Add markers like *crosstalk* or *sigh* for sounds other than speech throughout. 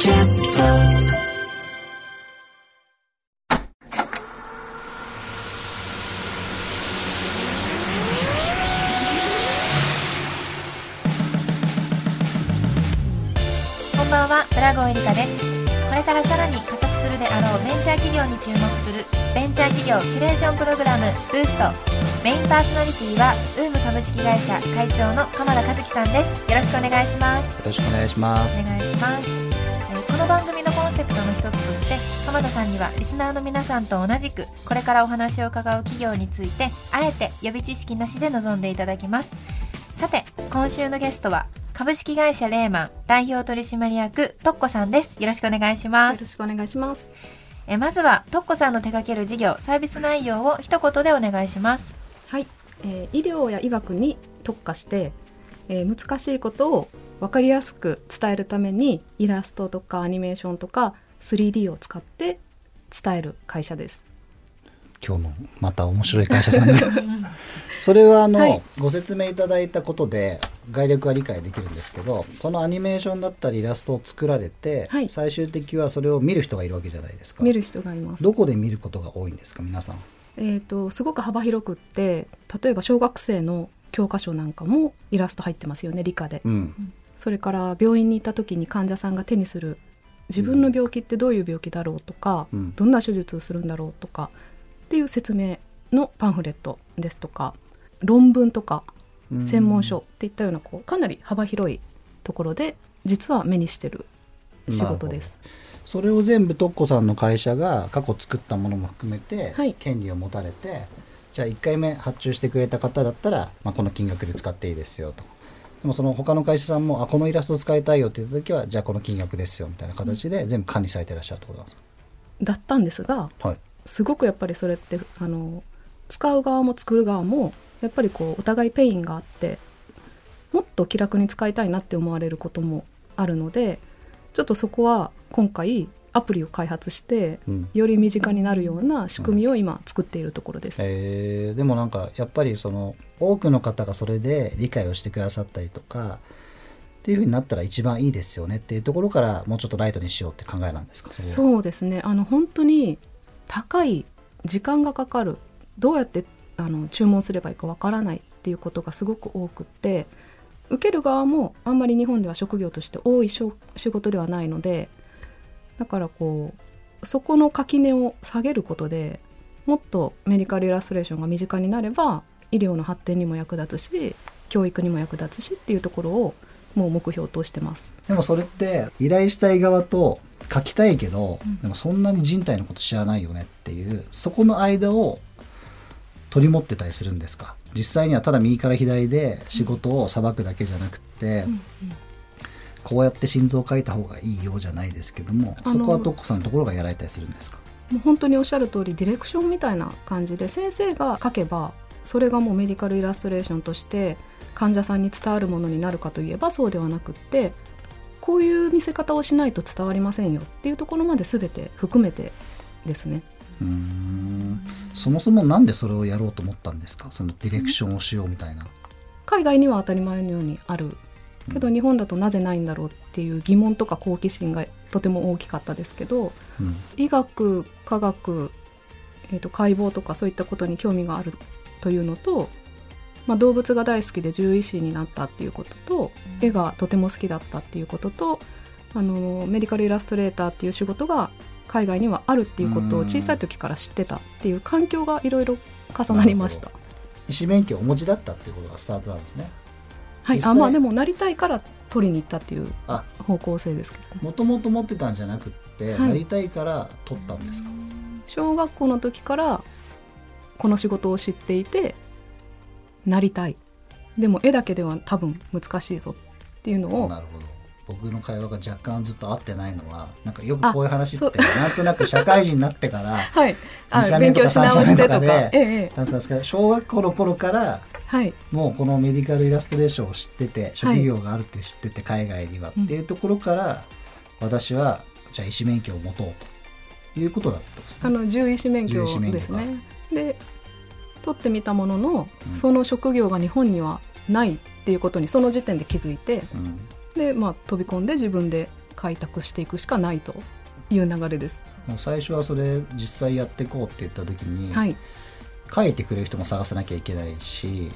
キャストこんばんは。浦郷エリカです。これからさらに加速するであろうベンチャー企業に注目するベンチャー企業キュレーションプログラムブーストメインパーソナリティはウーム株式会社会長の鎌田和樹さんです。よろしくお願いします。よろしくお願いします。お願いします、番組のコンセプトの一つとして鎌田さんにはリスナーの皆さんと同じくこれからお話を伺う企業についてあえて予備知識なしで臨んでいただきます。さて今週のゲストは株式会社レーマン代表取締役トッコさんです。よろしくお願いします。よろしくお願いします。えまずはトッコさんの手掛ける事業サービス内容を一言でお願いします。はい、えー医療や医学に特化して、えー難しいことを分かりやすく伝えるためにイラストとかアニメーションとか 3D を使って伝える会社です。今日もまた面白い会社さんが *laughs* それはあの、はい。ご説明いただいたことで概略は理解できるんですけどそのアニメーションだったりイラストを作られて、はい。最終的はそれを見る人がいるわけじゃないですか。見る人がいます。どこで見ることが多いんですか皆さん。えー、とすごく幅広くって例えば小学生の教科書なんかもイラスト入ってますよね理科で。うん。それから病院に行った時に患者さんが手にする自分の病気ってどういう病気だろうとか、うん。どんな手術をするんだろうとかっていう説明のパンフレットですとか論文とかうん。専門書っていったようなこうかなり幅広いところで実は目にしてる仕事です。それを全部トッコさんの会社が過去作ったものも含めて、はい。権利を持たれてじゃあ1回目発注してくれた方だったら、まあ、この金額で使っていいですよと。でもその他の会社さんもあこのイラスト使いたいよって言った時はじゃあこの金額ですよみたいな形で全部管理されてらっしゃるってことなんですだったんですがかはい。すごくやっぱりそれってあの使う側も作る側もやっぱりこうお互いペインがあってもっと気楽に使いたいなって思われることもあるのでちょっとそこは今回アプリを開発してうん。より身近になるような仕組みを今作っているところです。えー。でもなんかやっぱりその多くの方がそれで理解をしてくださったりとかっていうふうになったら一番いいですよねっていうところからもうちょっとライトにしようって考えなんですか？そうですね。あの本当に高い時間がかかるどうやってあの注文すればいいかわからないっていうことがすごく多くって受ける側もあんまり日本では職業として多い仕事ではないのでだからこうそこの垣根を下げることでもっとメディカルイラストレーションが身近になれば医療の発展にも役立つし教育にも役立つしっていうところをもう目標としてます。でもそれって依頼したい側と書きたいけど、でもそんなに人体のこと知らないよねっていうそこの間を取り持ってたりするんですか？実際にはただ右から左で仕事をさばくだけじゃなくって、こうやって心臓を書いた方がいいようじゃないですけどもそこはトッコさんのところがやられたりするんですか？もう本当におっしゃる通りディレクションみたいな感じで先生が書けばそれがもうメディカルイラストレーションとして患者さんに伝わるものになるかといえばそうではなくってこういう見せ方をしないと伝わりませんよっていうところまで全て含めてですね。うーんそもそもなんでそれをやろうと思ったんですか？そのディレクションをしようみたいな。海外には当たり前のようにあるけど日本だとなぜないんだろうっていう疑問とか好奇心がとても大きかったですけどうん医学科学、えー、と解剖とかそういったことに興味があるというのと、まあ、動物が大好きで獣医師になったっていうことと絵がとても好きだったっていうこととあのメディカルイラストレーターっていう仕事が海外にはあるっていうことを小さい時から知ってたっていう環境がいろいろ重なりました。医師免許をお持ちだったっていうことがスタートなんですね。はい、あまあでもなりたいから取りに行ったっていうあ方向性ですけどね。もともと持ってたんじゃなくって、はい。なりたいから取ったんですか、小学校の時からこの仕事を知っていてなりたい。でも絵だけでは多分難しいぞっていうのをなるほど。僕の会話が若干ずっと合ってないのはなんかよくこういう話ってなんとなく社会人になってから *laughs* はい。あ二社目とか勉強し直してとか。だったんですけど小学校の頃からはい。もうこのメディカルイラストレーションを知ってて職業があるって知ってて海外にはっていうところから私はじゃあ医師免許を持とうということだったんですね。あの獣医師免許ですね。で取ってみたものの、うん。その職業が日本にはないっていうことにその時点で気づいてうん。で、まあ、飛び込んで自分で開拓していくしかないという流れです。もう最初はそれ実際やっていこうって言った時に、はい、書いてくれる人も探さなきゃいけないし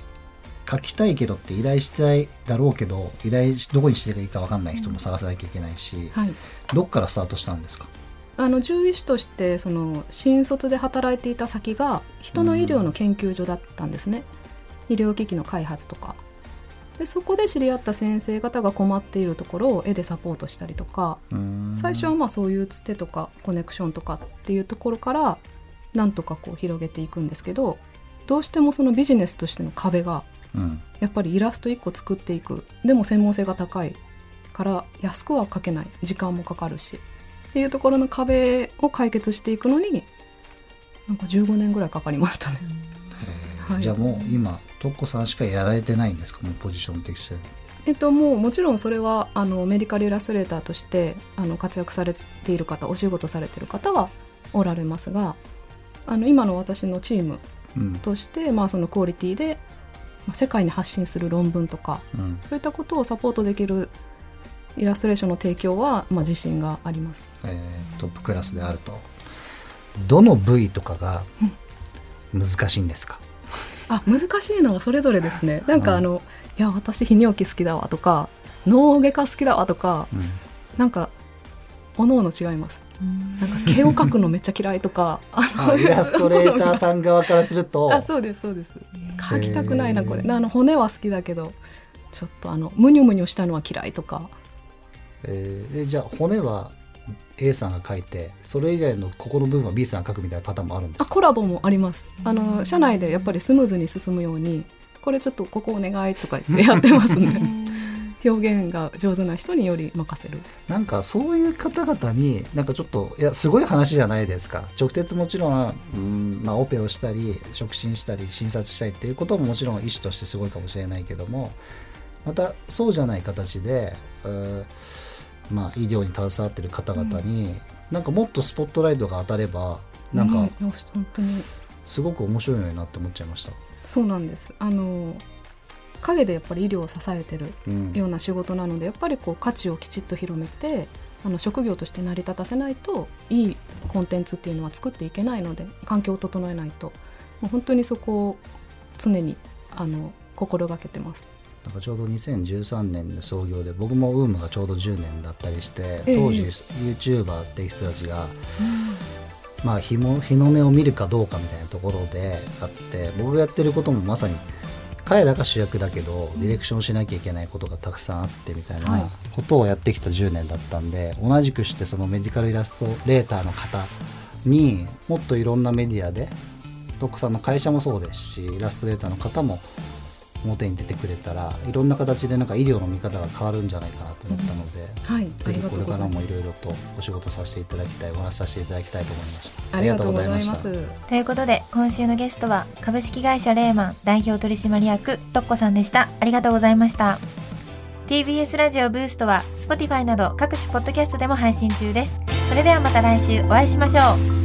書きたいけどって依頼したいだろうけど依頼しどこにしていいか分かんない人も探さなきゃいけないし、はい、どっからスタートしたんですか？あの獣医師としてその新卒で働いていた先が人の医療の研究所だったんですね、医療機器の開発とか。でそこで知り合った先生方が困っているところを絵でサポートしたりとか。最初はまあそういうつてとかコネクションとかっていうところからなんとかこう広げていくんですけどどうしてもそのビジネスとしての壁がやっぱりイラスト1個作っていく。でも専門性が高いから安くは描けない。時間もかかるし。っていうところの壁を解決していくのになんか15年ぐらいかかりましたね。はい、じゃあもう今トッコさんしかやられてないんですか？もうポジション的してえっと、もうもちろんそれはあのメディカルイラストレーターとしてあの活躍されている方お仕事されている方はおられますがあの今の私のチームとして、うん、まあ、そのクオリティで、まあ、世界に発信する論文とか、うん、そういったことをサポートできるイラストレーションの提供は、まあ、自信があります、えー、トップクラスであると。どの部位とかが難しいんですか、あ難しいのはそれぞれですね。なんかあの、いや私泌尿器好きだわとか脳外科好きだわとか、うん、なんかおのおの違いますなんか毛を描くのめっちゃ嫌いとか *laughs* あイラストレーターさん側からすると *laughs* あそうですそうです。描きたくないなこれ。あの骨は好きだけどちょっとあのムニュムニュしたのは嫌いとか。えー、じゃあ骨は A さんが書いてそれ以外のここの部分は B さんが書くみたいなパターンもあるんですあコラボもあります。あの社内でやっぱりスムーズに進むようにこれちょっとここお願いとかやってますね *laughs* 表現が上手な人により任せる。なんかそういう方々になんかちょっといやすごい話じゃないですか。直接もちろん、うんまあ、オペをしたり触診したり診察したりっていうことももちろん医師としてすごいかもしれないけどもまたそうじゃない形でまあ、医療に携わってる方々に、うん、なんかもっとスポットライトが当たればなんか、本当に。すごく面白いのになって思っちゃいました。そうなんです。あの陰でやっぱり医療を支えてるような仕事なので、うん、やっぱりこう価値をきちっと広めてあの職業として成り立たせないといいコンテンツっていうのは作っていけないので環境を整えないと。もう本当にそこを常にあの心がけてます。なんかちょうど2013年で創業で僕もウームがちょうど10年だったりして当時 YouTuber っていう人たちが、まあ日も日の目を見るかどうかみたいなところであって僕がやってることもまさに彼らが主役だけどディレクションしなきゃいけないことがたくさんあってみたいなことをやってきた10年だったんで同じくしてそのメディカルイラストレーターの方にもっといろんなメディアでドックさんの会社もそうですしイラストレーターの方も表に出てくれたらいろんな形でなんか医療の見方が変わるんじゃないかなと思ったので、うん、はい、ぜひこれからもいろいろとお仕事させていただきたいお話しさせていただきた。いと思いましたありがとうございました。ということで今週のゲストは株式会社レーマン代表取締役とっこさんでした。ありがとうございました。TBS ラジオブーストは Spotify など各種ポッドキャストでも配信中です。それではまた来週お会いしましょう